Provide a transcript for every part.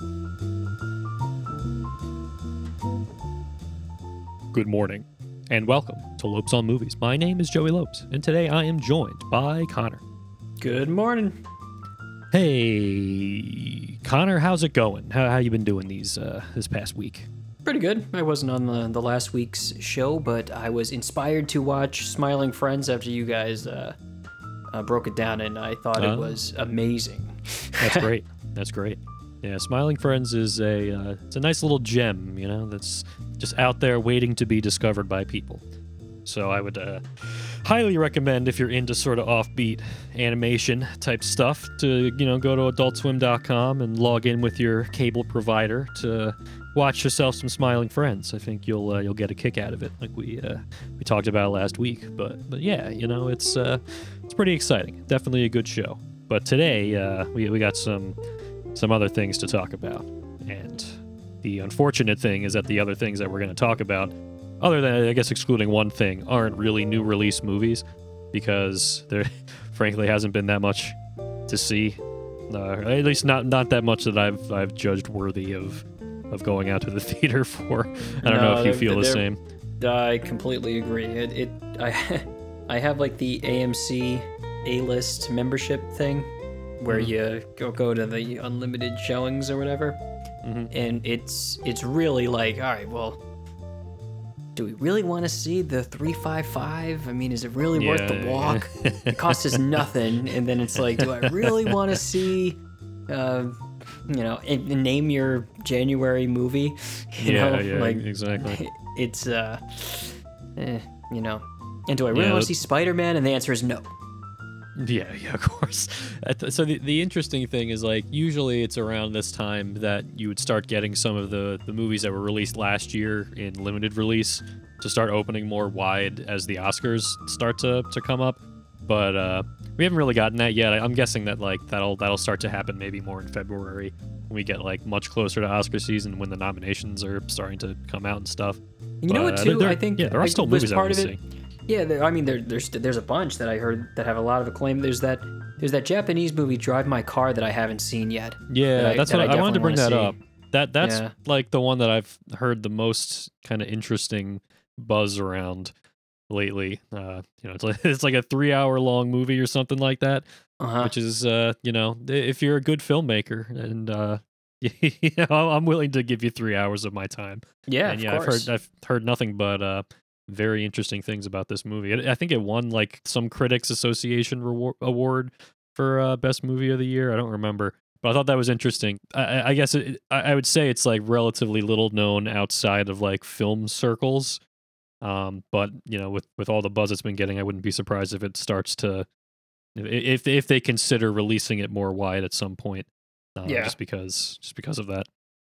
Good morning, and welcome to Lopes on Movies. My name is Joey Lopes, and today I am joined by Connor. Good morning. Hey, Connor, how's it going? How how you been doing these uh, this past week? Pretty good. I wasn't on the, the last week's show, but I was inspired to watch Smiling Friends after you guys uh, uh, broke it down, and I thought it was amazing. That's great. That's great. Yeah, Smiling Friends is a uh, it's a nice little gem, you know, that's just out there waiting to be discovered by people. So I would uh, highly recommend if you're into sort of offbeat animation type stuff to you know go to AdultSwim.com and log in with your cable provider to watch yourself some Smiling Friends. I think you'll uh, you'll get a kick out of it, like we uh, we talked about last week. But but yeah, you know it's uh, it's pretty exciting. Definitely a good show. But today uh, we we got some some other things to talk about. And the unfortunate thing is that the other things that we're going to talk about, other than I guess excluding one thing, aren't really new release movies because there, frankly, hasn't been that much to see. Uh, at least not not that much that I've I've judged worthy of of going out to the theater for. I don't know if you feel the same. I completely agree. It, it I I have like the AMC A list membership thing where Mhm. you go go to the unlimited showings or whatever, Mhm. and it's it's really like all right, well. Do we really want to see the 355? I mean, is it really worth the walk? yeah. it costs us nothing and then it's like do i really want to see uh, you know and, and name your january movie you yeah, know yeah, like exactly. it's uh eh, you know and do i really Yeah, want to see spider-man and the answer is no Yeah, yeah, of course. Uh, So the, the interesting thing is like usually it's around this time that you would start getting some of the the movies that were released last year in limited release to start opening more wide as the Oscars start to to come up. But uh, we haven't really gotten that yet. I'm guessing that like that'll that'll start to happen maybe more in February when we get like much closer to Oscar season when the nominations are starting to come out and stuff. you know But, what uh, too there- i think yeah, there are I still movies part of it. Yeah there, i mean there, there's there's a bunch that i heard that have a lot of acclaim there's that there's that japanese movie drive my car that i haven't seen yet Yeah, that I- that's that what I I, wanted to bring that definitely up. That that's Yeah. like the one that I've heard the most kind of interesting buzz around lately. Uh, you know, it's like it's like a three hour long movie or something like that, uh-huh which is uh, you know, if you're a good filmmaker and uh, you know, I'm willing to give you three hours of my time. yeah and of yeah, I've heard I've heard nothing but uh, very interesting things about this movie. It, I think it won like some Critics Association reward, award for uh, best movie of the year. I don't remember, but I thought that was interesting. I, I- guess it, I, would say it's like relatively little known outside of like film circles. Um, but you know, with with all the buzz it's been getting, I wouldn't be surprised if it starts to if if, they consider releasing it more wide at some point. Uh, Yeah. just because just because of that.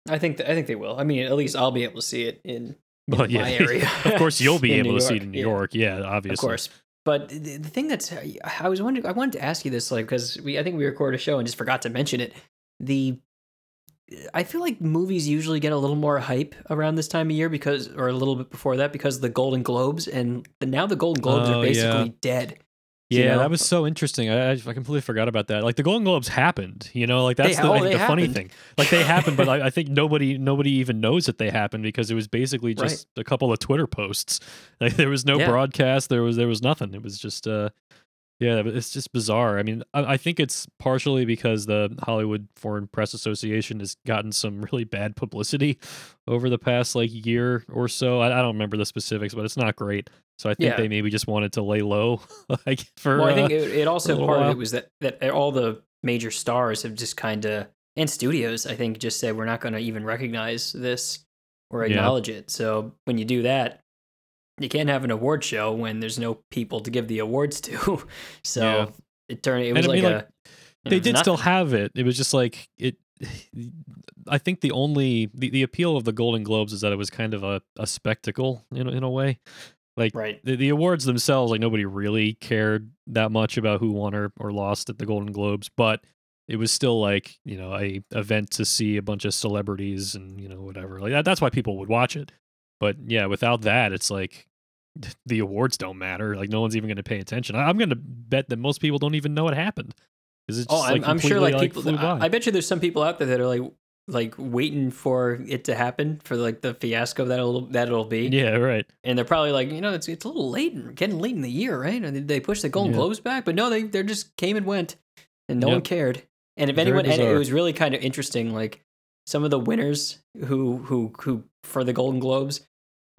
I think th- I think they will. I mean, at least I'll be able to see it in Well, yeah, my area. of course you'll be able New to see it in New yeah. York. Yeah, obviously. of course. But the, the thing that's I was wondering, I wanted to ask you this, like, because we I think we recorded a show and just forgot to mention it. The I feel like movies usually get a little more hype around this time of year because, or a little bit before that, because of the Golden Globes, and the, now the Golden Globes Oh, are basically yeah. dead. Yeah, you know? that was so interesting. I, I completely forgot about that. Like the Golden Globes happened, you know, like that's They- the, oh, I think they the funny thing. Like they happened, but I, I think nobody nobody even knows that they happened because it was basically Right. just a couple of Twitter posts. Like there was no Yeah. broadcast. There was there was nothing. It was just uh, yeah, it's just bizarre. I mean, I, I think it's partially because the Hollywood Foreign Press Association has gotten some really bad publicity over the past like year or so. I, I don't remember the specifics, but it's not great. So I think Yeah. they maybe just wanted to lay low, like for. well, I uh, think it, it also part of it was that that all the major stars have just kind of and studios, I think, just said we're not going to even recognize this or Yeah. acknowledge it. So when you do that, you can't have an award show when there's no people to give the awards to. so Yeah. it turned. It was like mean, a. like, they did still have it. It was just like it. I think the only the, the appeal of the Golden Globes is that it was kind of a, a spectacle in a- in a way. Like right. the, the awards themselves, like nobody really cared that much about who won or, or lost at the Golden Globes, but it was still like you know a event to see a bunch of celebrities and you know whatever like that. That's why people would watch it. But yeah, without that, it's like the awards don't matter. Like no one's even going to pay attention. I, I'm going to bet that most people don't even know it happened because it's Oh, just, I'm, like I'm sure like completely, people. I, I bet you there's some people out there that are like, like waiting for it to happen for like the fiasco that it'll that it'll be. Yeah, right. And they're probably like, you know, it's it's a little late, and getting late in the year, right? And they push the Golden Yeah. Globes back, but no, they they just came and went, and no Yep. one cared. And if Very anyone, and it was really kind of interesting. Like some of the winners who who who for the Golden Globes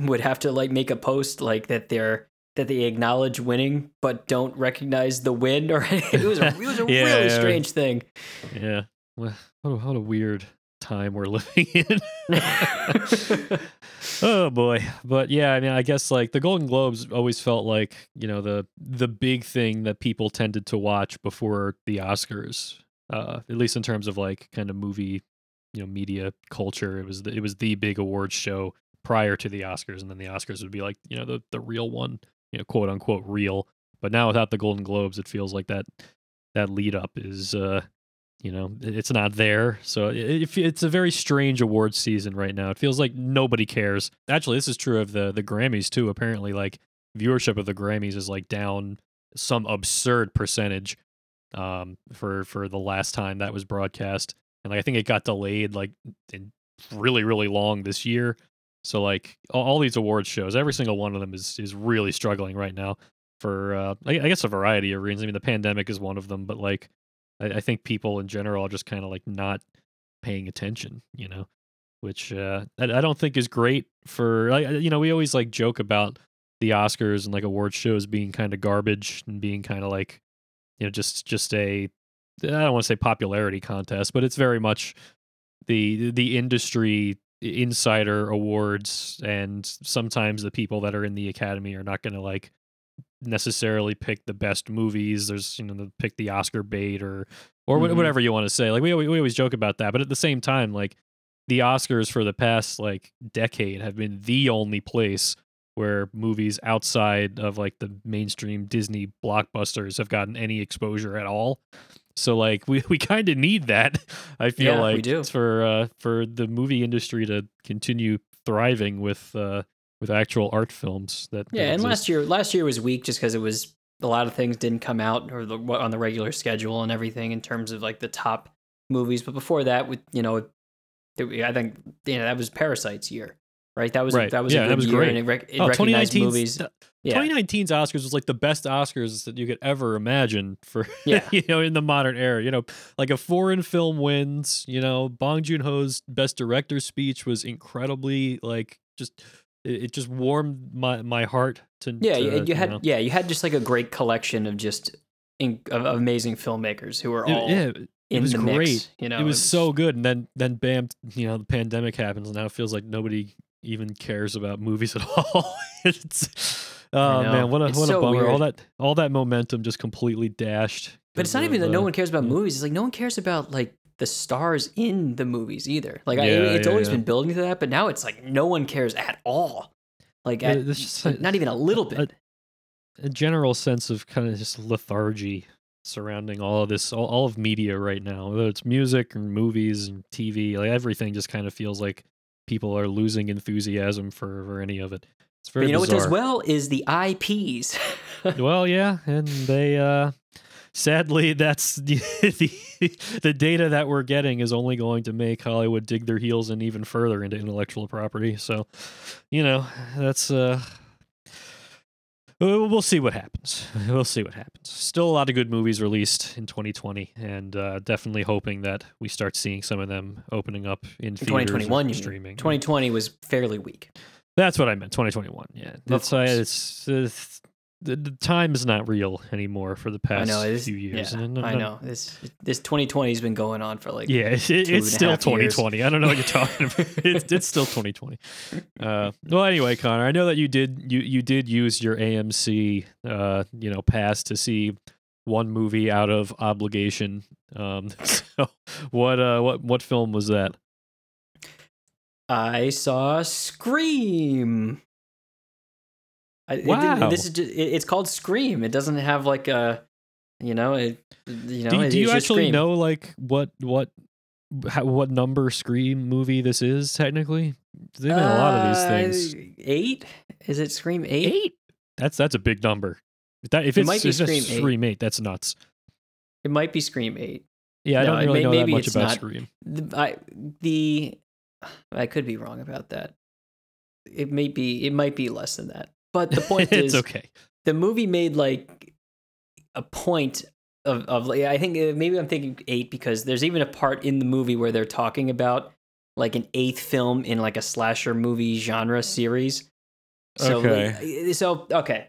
would have to like make a post like that they're that they acknowledge winning but don't recognize the win or it was a, it was a Yeah, really yeah. strange thing. Yeah. Well, what a, what a weird time we're living in. oh boy. But yeah, I mean, I guess like the Golden Globes always felt like, you know, the the big thing that people tended to watch before the Oscars. Uh at least in terms of like kind of movie, you know, media culture. It was the, it was the big awards show prior to the Oscars and then the Oscars would be like, you know, the the real one, you know, quote unquote real. But now without the Golden Globes, it feels like that that lead up is uh you know it's not there. So it, it, it's a very strange awards season right now. It feels like nobody cares. Actually this is true of the the grammys too. Apparently like viewership of the grammys is like down some absurd percentage um for for the last time that was broadcast. And like i think it got delayed like really really long this year so like all, these awards shows every single one of them is is really struggling right now for uh I, I guess a variety of reasons. I mean the pandemic is one of them but like I, I think people in general are just kind of like not paying attention, you know, which uh, I, I don't think is great for, you know, we always like joke about the Oscars and like award shows being kind of garbage and being kind of like, you know, just, just a, I don't want to say popularity contest, but it's very much the, the industry insider awards. And sometimes the people that are in the academy are not going to like necessarily pick the best movies. There's you know pick the Oscar bait or or Mhm. whatever you want to say. Like we we always joke about that, but at the same time, like the Oscars for the past like decade have been the only place where movies outside of like the mainstream Disney blockbusters have gotten any exposure at all. So like we, we kind of need that. I feel Yeah, we like do. for uh for the movie industry to continue thriving with uh with actual art films that that Yeah, and last year last year was weak just because it was a lot of things didn't come out or the, on the regular schedule and everything in terms of like the top movies. But before that, with you know, it- I think you know that was Parasite's year, right? That was Right. that was Yeah, a that good was year great. and it, rec- it Oh, recognized 2019's movies. th- Yeah, 2019's Oscars was like the best Oscars that you could ever imagine for Yeah. you know in the modern era. You know, like a foreign film wins. You know, Bong Joon Ho's Best Director speech was incredibly like just it, it just warmed my my heart to yeah, to, you, you had know. yeah you had just like a great collection of just in, of amazing filmmakers who were It- all yeah, in was great. mix. You know, it was so good, and then then bam, you know, the pandemic happens, and now it feels like nobody even cares about movies at all. it's oh man, what a It's what so a bummer! All that all that momentum just completely dashed. But it's not even that no one cares about yeah. movies. It's like no one cares about like the stars in the movies either. Like I, it's yeah, always yeah. been building to that, but now it's like no one cares at all. Like Yeah, at, just like, a- not even a little bit. a general sense of kind of just lethargy surrounding all of this, all, all of media right now, whether it's music or movies and TV, like everything just kind of feels like people are losing enthusiasm for, for any of it. It's very but you know what does well is the IPs. well, yeah, and they uh sadly that's the, the the data that we're getting is only going to make Hollywood dig their heels in even further into intellectual property. So, you know, that's uh we'll we'll see what happens. We'll see what happens. Still a lot of good movies released in 2020, and uh, definitely hoping that we start seeing some of them opening up in, theaters 2021, you streaming. 2020 was fairly weak. That's what I meant. 2021. Yeah, Of it's uh, it's, it's the, the time is not real anymore for the I past know. It's, few years. yeah, I know. This this 2020 has been going on for like Yeah, it, it's still half years. 2020. I don't know what you're talking about. it's, it's still 2020. Uh, well, anyway, Connor, I know that you did you you did use your AMC uh, you know pass to see one movie out of obligation. Um, so what uh what what film was that? I saw Scream. I, it Wow. this is just, it, it's called Scream. It doesn't have like a, you know, it, you know, do, it- do you actually Scream. know like what what how, what number Scream movie this is technically? There's been a lot of these things. Uh, Eight? Is it Scream eight? Eight. That's that's a big number. If that if It it's, might be it's Scream eight. Scream eight, that's nuts. It might be Scream eight. Yeah, I No, don't really may- know maybe that much about not. Scream. The, I the I could be wrong about that. It may be it might be less than that. But the point it's is okay. the movie made like a point of of like, I think uh, maybe I'm thinking 8 because there's even a part in the movie where they're talking about like an eighth film in like a slasher movie genre series. So Okay. like, so okay.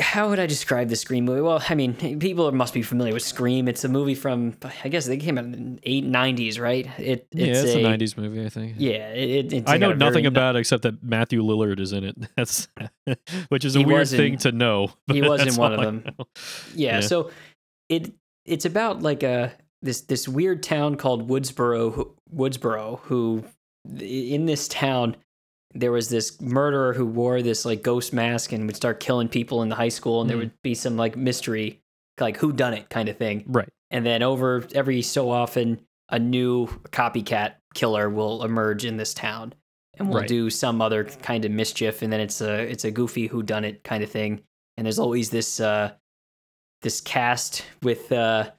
How would I describe the Scream movie? Well, I mean, people must be familiar with Scream. It's a movie from I guess they came out in the eight nineties, right? It yeah, it's, it's a, '90s movie, I think. Yeah, it, it's I know nothing about it except that Matthew Lillard is in it. That's which is a weird in- thing to know. he was in one of them. yeah, Yeah. so it it's about like a this this weird town called Woodsboro Woodsboro who in this town there was this murderer who wore this like ghost mask and would start killing people in the high school and there Hmm. would be some like mystery like who done it kind of thing Right. and then over every so often a new copycat killer will emerge in this town and will Right. do some other kind of mischief and then it's a it's a goofy who done it kind of thing and there's always this uh this cast with uh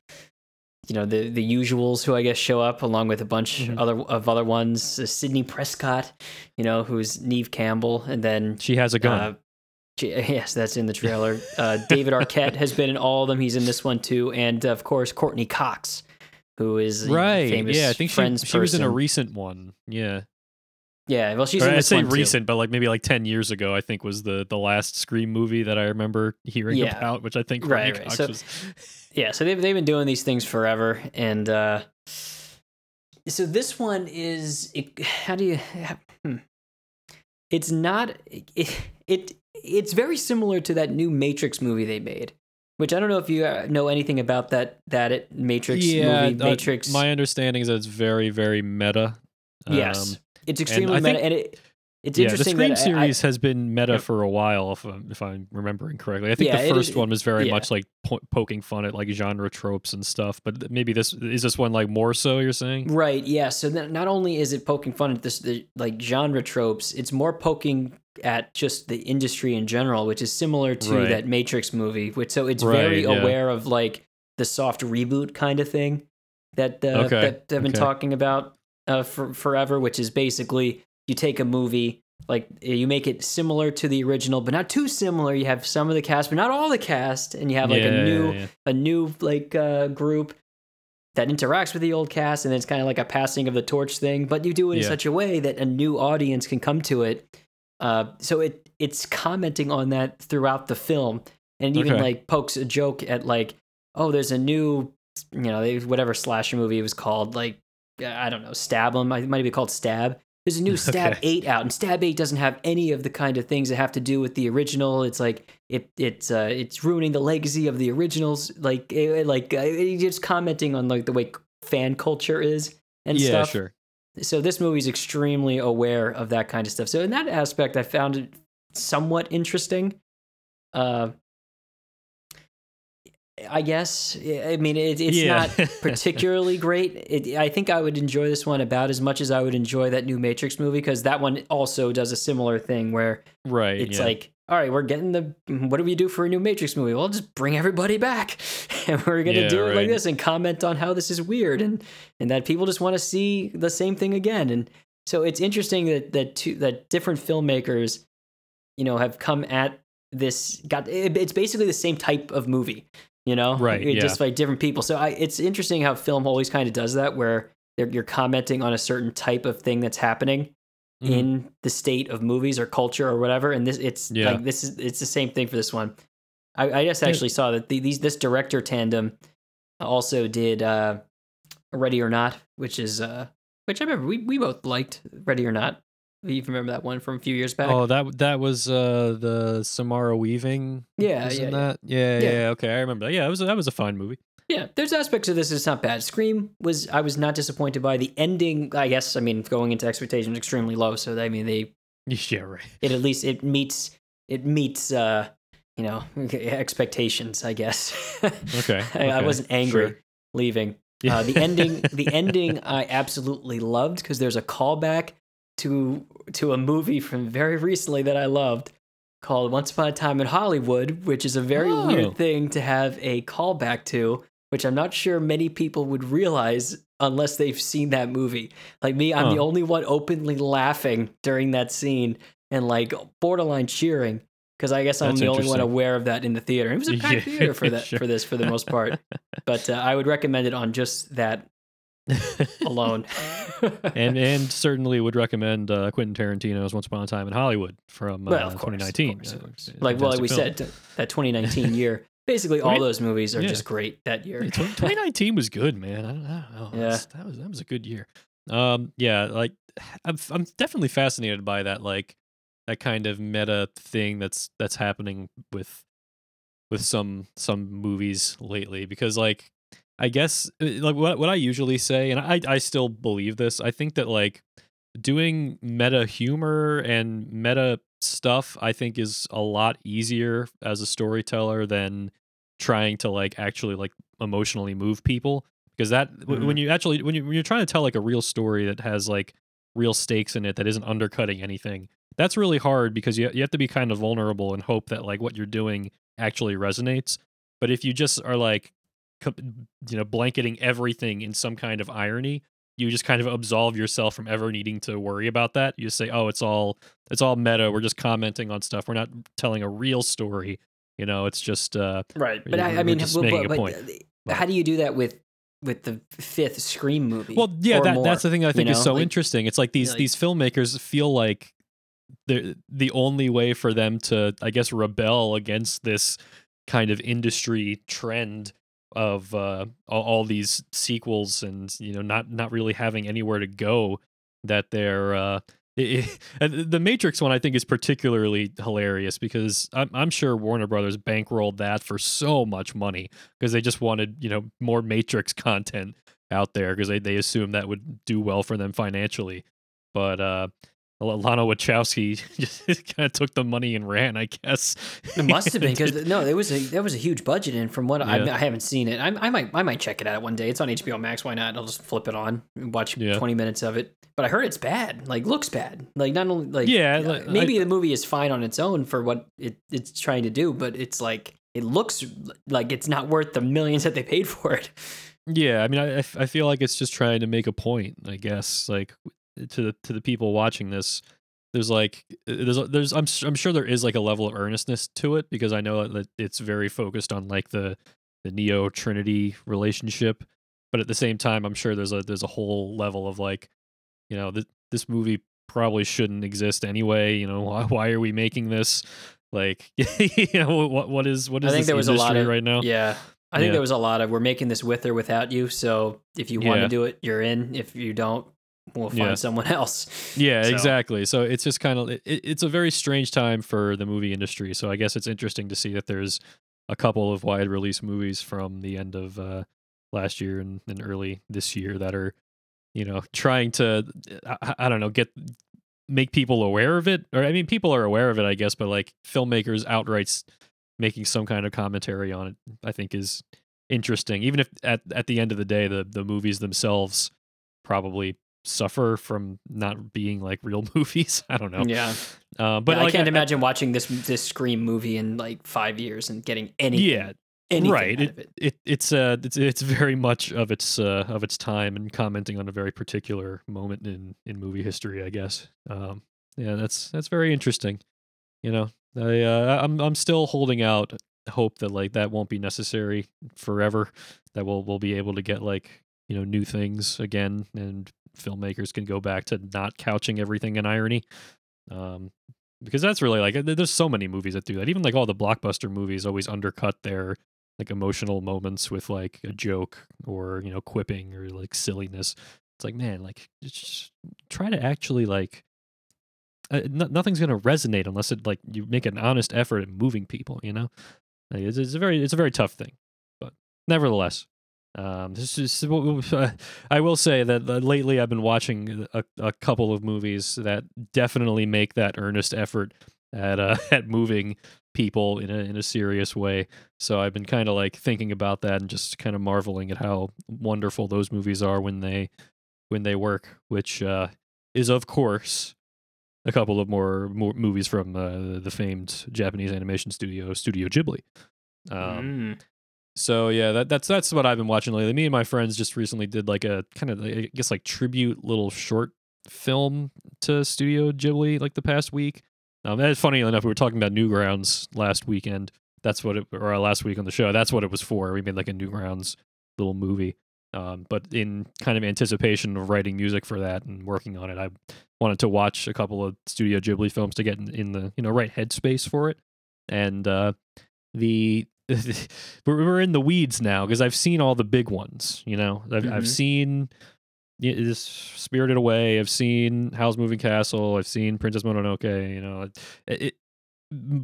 you know the the usuals who I guess show up along with a bunch Mhm. other of other ones uh, Sidney Prescott you know who's Neve Campbell and then She has a gun. uh, J- yes, that's in the trailer. Uh, David Arquette has been in all of them. He's in this one too, and of course Courteney Cox, who is right. famous Yeah, I think she, she was in a recent one. Yeah. yeah. Well, she's Or in I say one too. recent, but like maybe like ten years ago, I think was the the last Scream movie that I remember hearing Yeah. about, which I think Right, Courteney right. Cox So- was. Yeah, so they've they've been doing these things forever, and uh, so this one is it, how do you? Hmm. It's not it, it. It's very similar to that new Matrix movie they made, which I don't know if you uh, know anything about that that it, Matrix yeah, movie. uh, Matrix. my understanding is that it's very very meta. yes, Um, it's extremely I meta, and it. It's yeah, the interesting Scream that I- I- series has been meta Yep. for a while, if I'm, if I'm remembering correctly. I think Yeah, the first is- one was very yeah. much like po- poking fun at like genre tropes and stuff. But maybe this is this one like more so. You're saying? Right. Yeah. So then not only is it poking fun at this the, like genre tropes, it's more poking at just the industry in general, which is similar to Right. that Matrix movie. Which so it's Right, very yeah. aware of like the soft reboot kind of thing that uh, Okay, that I've been okay. talking about uh, for forever. Which is basically you take a movie. Like you make it similar to the original, but not too similar. You have some of the cast, but not all the cast, and you have like Yeah, a new yeah, yeah. a new like uh, group that interacts with the old cast, and it's kind of like a passing of the torch thing. But you do it in such a way that a new audience can come to it. Uh, so it it's commenting on that throughout the film, and even Okay. like pokes a joke at like, oh, there's a new, you know, whatever slasher movie it was called, like I don't know, Stab 'em. It might be called Stab. There's a new Stab Okay. Eight out, and Stab Eight doesn't have any of the kind of things that have to do with the original. It's like it it's uh, it's ruining the legacy of the originals. Like it, like uh, it's just commenting on like the way fan culture is and yeah, stuff. sure. So this movie's extremely aware of that kind of stuff. So in that aspect, I found it somewhat interesting. Uh, I guess. I mean, it, it's Yeah. not particularly great. It, I think I would enjoy this one about as much as I would enjoy that new Matrix movie because that one also does a similar thing where Right. it's yeah. like, all right, we're getting the. What do we do for a new Matrix movie? Well, just bring everybody back, and we're gonna Yeah, do it like this and comment on how this is weird and and that people just want to see the same thing again. And so it's interesting that that two that different filmmakers, you know, have come at this. Got it's basically the same type of movie, you know, Right, It- yeah. Just by different people. So I, it's interesting how film always kind of does that, where you're commenting on a certain type of thing that's happening Mhm. in the state of movies or culture or whatever. And this, it's Yeah. like this is it's the same thing for this one. I, I just Yeah. actually saw that the, these this director tandem also did uh, Ready or Not, which is uh, which I remember we we both liked Ready or Not. You remember that one from a few years back? Oh, that that was uh the Samara Weaving. Yeah, yeah, yeah. that. Yeah, Yeah. yeah, Okay, I remember that. Yeah, it was that was a fine movie. Yeah, there's aspects of this that's not bad. Scream was I was not disappointed by the ending. I guess I mean going into expectations extremely low, so I mean they Yeah, right. it at least it meets it meets uh you know expectations. I guess. Okay, I, I wasn't angry sure. leaving. Yeah. Uh, the ending, the ending, I absolutely loved because there's a callback to to a movie from very recently that I loved called Once Upon a Time in Hollywood, which is a very Oh. weird thing to have a callback to, which I'm not sure many people would realize unless they've seen that movie. Like me, I'm the only one openly laughing during that scene and like borderline cheering because I guess I'm That's the only one aware of that in the theater. It was a packed Yeah, theater for that sure. for this for the most part, but uh, I would recommend it on just that alone. and and certainly would recommend uh, Quentin Tarantino's Once Upon a Time in Hollywood from uh, Well, course, of 2019. course, of course. like well, like we fantastic said, that 2019 year. Basically, all those movies are yeah. just great that year. film. Yeah, 20- 2019 was good, man. I don't, I don't know. Yeah. That's- that was that was a good year. Um, yeah, like I'm I'm definitely fascinated by that like that kind of meta thing that's that's happening with with some some movies lately because like I guess uh, like what what I usually say and I I still believe this. I think that like doing meta humor and meta stuff I think is a lot easier as a storyteller than trying to like actually like emotionally move people because that w when you actually when you when you're trying to tell like a real story that has like real stakes in it that isn't undercutting anything that's really hard because you you have to be kind of vulnerable and hope that like what you're doing actually resonates but if you just are like you know blanketing everything in some kind of irony you just kind of absolve yourself from ever needing to worry about that you just say oh it's all it's all meta we're just commenting on stuff we're not telling a real story you know it's just uh Right, but I, I mean, just but- making but- a point. but how do you do that with with the fifth Scream movie? Well, yeah, that, more? that's the thing I think you is so Like- interesting. It's like these like- these filmmakers feel like the the only way for them to, I guess, rebel against this kind of industry trend of uh, all, these sequels and you know not not really having anywhere to go that they're uh, it, it- the Matrix one I think is particularly hilarious because I'm, I'm sure Warner Brothers bankrolled that for so much money because they just wanted you know more Matrix content out there because they, they assumed that would do well for them financially. But uh, Lana Wachowski just kind of took the money and ran, I guess. It must have been because no, there was a there was a huge budget, and from what I, Yeah. I haven't seen it, I, I might I might check it out one day. It's on HBO Max. Why not? I'll just flip it on and watch Yeah. twenty minutes of it. But I heard it's bad. Like looks bad. Like not only like Yeah, uh, like, maybe I- the movie is fine on its own for what it, it's trying to do, but it's like it looks like it's not worth the millions that they paid for it. Yeah, I mean, I, I feel like it's just trying to make a point. I guess, like to the to the people watching this, there's like eh, there's uh, there's I'm I'm sure there is like a level of earnestness to it because I know that it's very focused on like the the Neo Trinity relationship, but at the same time, I'm sure there's a there's a whole level of like, you know, th- this movie probably shouldn't exist anyway. You know, why why are we making this? Like, you know, what what is what I think this there was a lot of right now? Yeah. I think Yeah. there was a lot of we're making this with or without you. So if you want Yeah. to do it, you're in. If you don't, we'll find Yeah. someone else. Yeah, So- exactly. So it's just kind of it, it's a very strange time for the movie industry. So I guess it's interesting to see that there's a couple of wide release movies from the end of uh, last year and, and early this year that are, you know, trying to I, I don't know get make people aware of it. Or I mean, people are aware of it, I guess, but like filmmakers outright making some kind of commentary on it, I think is interesting. Even if at at the end of the day, the the movies themselves probably suffer from not being like real movies. I don't know. Yeah. Uh, but But like, I can't imagine watching this this Scream movie in like five years and getting any Yeah, anything right. of it. it it's uh it's it's very much of its uh of its time and commenting on a very particular moment in in movie history, I guess. Um, yeah, that's that's very interesting. You know, I uh, I'm I'm still holding out hope that like that won't be necessary forever. That we'll we'll be able to get like you know new things again, and filmmakers can go back to not couching everything in irony. Um, because that's really like there's so many movies that do that. Even like all the blockbuster movies always undercut their like emotional moments with like a joke or you know quipping or like silliness. It's like man, like just try to actually like uh, no, nothing's gonna resonate unless it like you make an honest effort at moving people. You know, it's, it's a very it's a very tough thing, but nevertheless. Um, this is. I will say that lately I've been watching a, a couple of movies that definitely make that earnest effort at uh, at moving people in a in a serious way. So I've been kind of like thinking about that and just kind of marveling at how wonderful those movies are when they when they work, which uh, is of course a couple of more, more movies from uh, the famed Japanese animation studio Studio Ghibli. Um, Mm. So yeah, that, that's that's what I've been watching lately. Me and my friends just recently did like a kind of I guess like tribute little short film to Studio Ghibli like the past week. Um, and funny enough, we were talking about Newgrounds last weekend. That's what it or uh, last week on the show. That's what it was for. We made like a Newgrounds little movie. Um, but in kind of anticipation of writing music for that and working on it, I wanted to watch a couple of Studio Ghibli films to get in, in the you know right headspace for it. And uh, the we're in the weeds now because I've seen all the big ones. You know, I've, mm-hmm. I've seen this Spirited Away. I've seen Howl's Moving Castle. I've seen Princess Mononoke. You know, it, it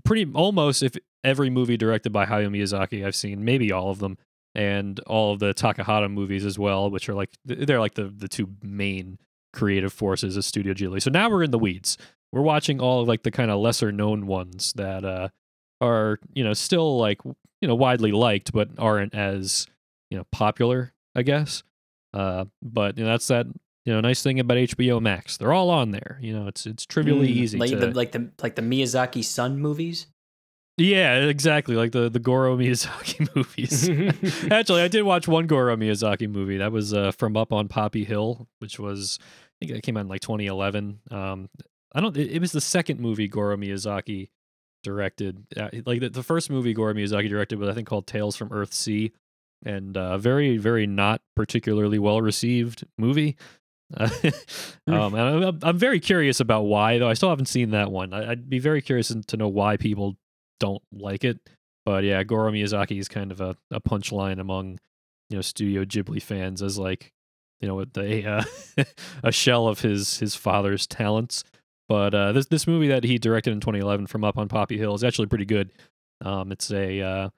pretty almost if every movie directed by Hayao Miyazaki I've seen, maybe all of them, and all of the Takahata movies as well, which are like they're like the the two main creative forces of Studio Ghibli. So now we're in the weeds. We're watching all of like the kind of lesser known ones that uh, are you know still like you know widely liked but aren't as you know popular i guess. Uh but you know that's that you know nice thing about hbo max. They're all on there you know it's it's trivially mm, easy like to, the like the like the miyazaki son movies? Yeah exactly like the the goro miyazaki movies. Actually i did watch one goro miyazaki movie. That was uh from up on poppy hill which was i think it came out in like 2011 um i don't it, it was the second movie goro miyazaki directed. Uh, like the, the, first movie Goro Miyazaki directed was I think called Tales from Earthsea, and uh, very very not particularly well received movie. Uh, um, and I'm, I'm, very curious about why though. I still haven't seen that one. I, would be very curious to know why people don't like it. But yeah, Goro Miyazaki is kind of a, a punchline among you know Studio Ghibli fans as like you know a uh, a shell of his his father's talents. But uh, this this movie that he directed in 2011 from Up on Poppy Hill is actually pretty good. Um, it's a uh,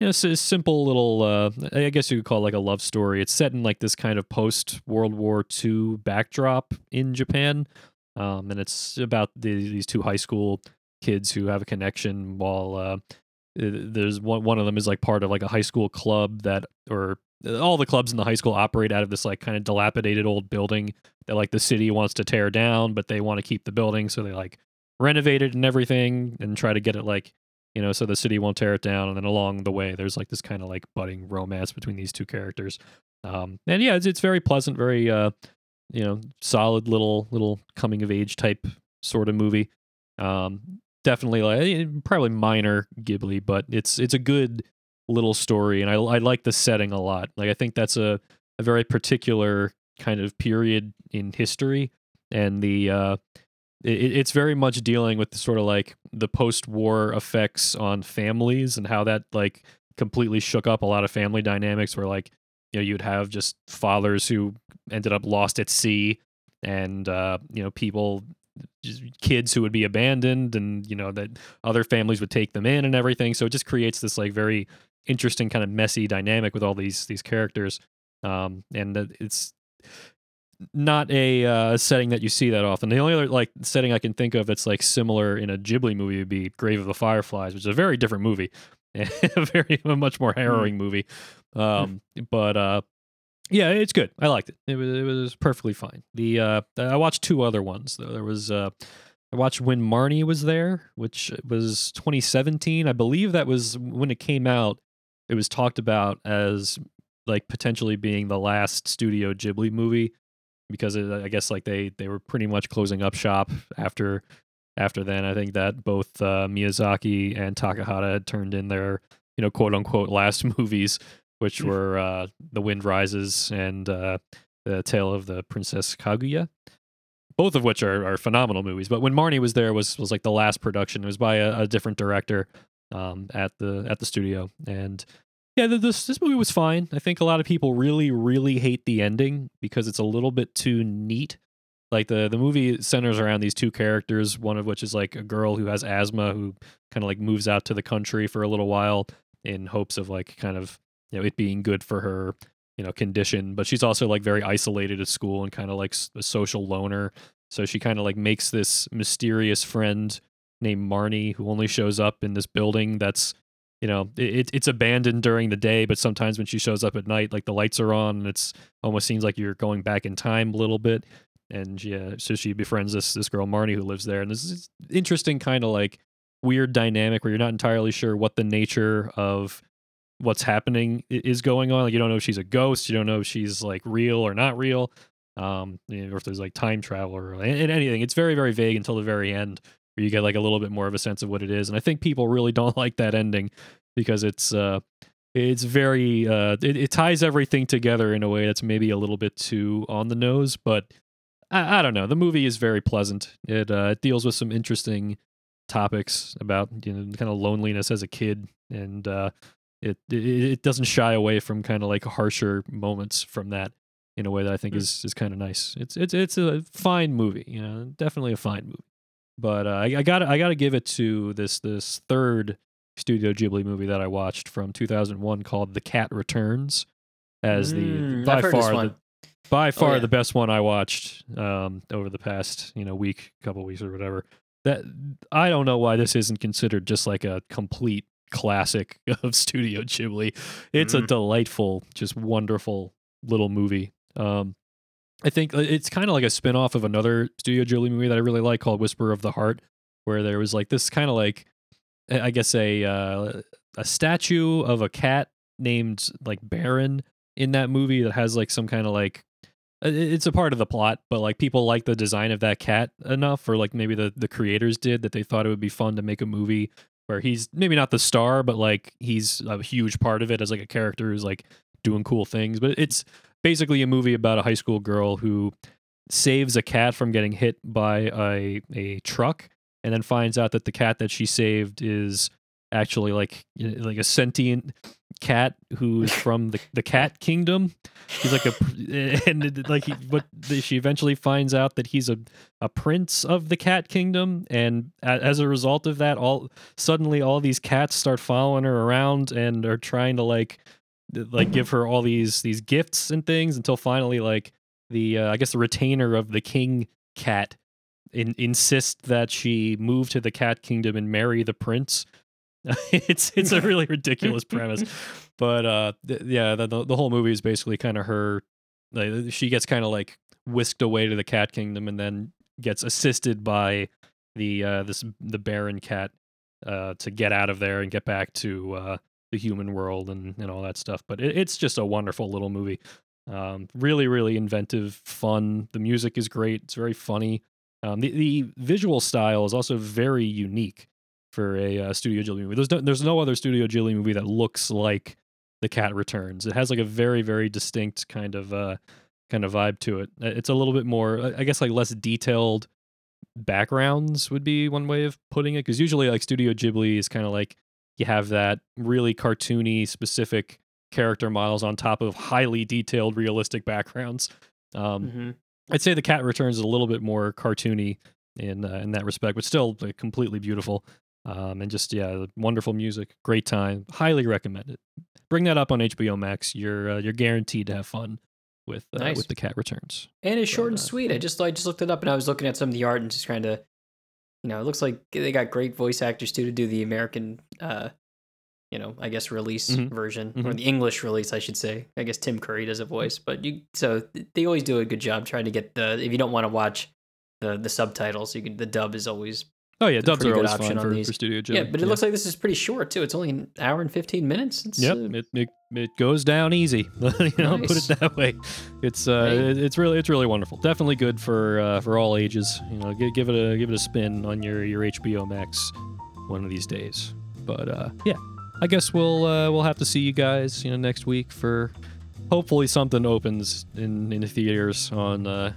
you know, it's a simple little uh, I guess you could call it like a love story. It's set in like this kind of post World War II backdrop in Japan, um, and it's about the, these two high school kids who have a connection while uh, there's one one of them is like part of like a high school club that or all the clubs in the high school operate out of this like kind of dilapidated old building that like the city wants to tear down, but they want to keep the building, so they like renovate it and everything and try to get it like you know so the city won't tear it down. And then along the way, there's like this kind of like budding romance between these two characters. Um, and yeah, it's it's very pleasant, very uh, you know, solid little little coming of age type sort of movie. Um, definitely like probably minor Ghibli, but it's it's a good little story, and I I like the setting a lot. Like I think that's a a very particular kind of period in history, and the uh, it, it's very much dealing with the sort of like the post-war effects on families and how that like completely shook up a lot of family dynamics. Where like you know you'd have just fathers who ended up lost at sea, and uh, you know people kids who would be abandoned and you know that other families would take them in and everything so it just creates this like very interesting kind of messy dynamic with all these these characters um and it's not a uh, setting that you see that often. The only other like setting I can think of that's like similar in a Ghibli movie would be Grave of the Fireflies, which is a very different movie, a very a much more hmm. harrowing movie. Um, but uh, yeah, it's good. I liked it. It was it was perfectly fine. The uh, I watched two other ones though. There was uh, I watched when Marnie was there, which was 2017. I believe that was when it came out. It was talked about as like potentially being the last Studio Ghibli movie because it, I guess like they they were pretty much closing up shop after after then. I think that both uh, Miyazaki and Takahata had turned in their you know quote unquote last movies which mm. were uh, The Wind Rises and uh, The Tale of the Princess Kaguya, both of which are, are phenomenal movies. But when Marnie was there, was was like the last production. It was by a, a different director um, at the at the studio, and yeah, this this movie was fine. I think a lot of people really really hate the ending because it's a little bit too neat. Like the the movie centers around these two characters, one of which is like a girl who has asthma who kind of like moves out to the country for a little while in hopes of like kind of you know it being good for her you know condition but she's also like very isolated at school and kind of like a social loner so she kind of like makes this mysterious friend named marnie who only shows up in this building that's you know it, it's abandoned during the day but sometimes when she shows up at night like the lights are on and it's almost seems like you're going back in time a little bit and yeah so she befriends this this girl marnie who lives there and this is interesting kind of like weird dynamic where you're not entirely sure what the nature of what's happening is going on. Like you don't know if she's a ghost, you don't know if she's like real or not real, um, or if there's like time travel or anything. It's very very vague until the very end, where you get like a little bit more of a sense of what it is. And I think people really don't like that ending because it's uh, it's very uh, it, it ties everything together in a way that's maybe a little bit too on the nose, but. I, I don't know. The movie is very pleasant. It uh, it deals with some interesting topics about you know kind of loneliness as a kid, and uh, it, it it doesn't shy away from kind of like harsher moments from that in a way that I think Mm. is is kind of nice. It's it's it's a fine movie, you know, definitely a fine movie. But uh, I, I got I got to give it to this this third Studio Ghibli movie that I watched from 2001 called The Cat Returns as the Mm, by I've heard this far the by far yeah. the best one I watched um, over the past you know week, couple weeks or whatever. That I don't know why this isn't considered just like a complete classic of Studio Ghibli. It's a Mhm. delightful, just wonderful little movie. Um, I think uh, it's kind of like a spin-off of another Studio Ghibli movie that I really like called Whisper of the Heart, where there was like this kind of like I guess a uh, a statue of a cat named like Baron in that movie that has like some kind of like it's a part of the plot, but like people like the design of that cat enough, or like maybe the the creators did that they thought it would be fun to make a movie where he's maybe not the star, but like he's a huge part of it as like a character who's like doing cool things. But it's basically a movie about a high school girl who saves a cat from getting hit by a a truck, and then finds out that the cat that she saved is actually like like a sentient cat who's from the the cat kingdom. He's like a and like he, but she eventually finds out that he's a a prince of the cat kingdom, and as a result of that, all suddenly all these cats start following her around and are trying to like like give her all these these gifts and things until finally like the uh, I guess the retainer of the king cat in, insist that she move to the cat kingdom and marry the prince. it's it's a really ridiculous premise, but uh, th- yeah, the, the the whole movie is basically kind of her. Like, she gets kind of like whisked away to the cat kingdom and then gets assisted by the uh, this the Baron cat uh, to get out of there and get back to uh, the human world and, and all that stuff. But it, it's just a wonderful little movie. Um, really, really inventive, fun. The music is great. It's very funny. Um, the the visual style is also very unique for a uh, Studio Ghibli movie. There's no, there's no other Studio Ghibli movie that looks like The Cat Returns. It has like a very very distinct kind of uh, kind of vibe to it. It's a little bit more, I guess, like less detailed backgrounds would be one way of putting it. Because usually, like Studio Ghibli is kind of like you have that really cartoony, specific character models on top of highly detailed, realistic backgrounds. Um, Mhm. I'd say the Cat Returns is a little bit more cartoony in uh, in that respect, but still completely beautiful. Um, and just yeah, wonderful music, great time, highly recommend it. Bring that up on HBO Max. You're uh, you're guaranteed to have fun with uh, Nice. with the Cat Returns. And it's short But, and uh, sweet. I just I just looked it up and I was looking at some of the art and just trying to, you know, it looks like they got great voice actors too to do the American, uh, you know, I guess release Mhm. version or Mhm. the English release, I should say. I guess Tim Curry does a voice, but you so they always do a good job trying to get the if you don't want to watch the the subtitles, you can the dub is always Oh yeah, dubs are good always option fun for, for Studio Ghibli. yeah. But it looks like this is pretty short too. It's only an hour and fifteen minutes. It's, Yep, uh, it, it it goes down easy. you know, put it that way. It's uh, Hey. it- it's really it's really wonderful. Definitely good for uh, for all ages. You know, give, give it a give it a spin on your your HBO Max one of these days. But uh, yeah, I guess we'll uh, we'll have to see you guys you know next week for hopefully something opens in in the theaters on uh,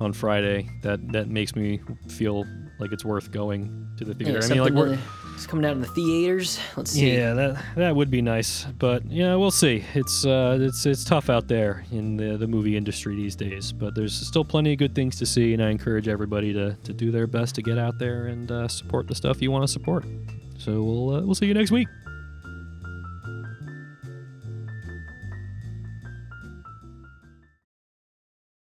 on Friday that that makes me feel like it's worth going to the yeah, theater. I mean, like we're it's coming out in the theaters. Let's see. yeah, that that would be nice, but yeah, we'll see. It's uh, it's it's tough out there in the the movie industry these days, but there's still plenty of good things to see, and I encourage everybody to to do their best to get out there and uh, support the stuff you want to support. So we'll uh, we'll see you next week.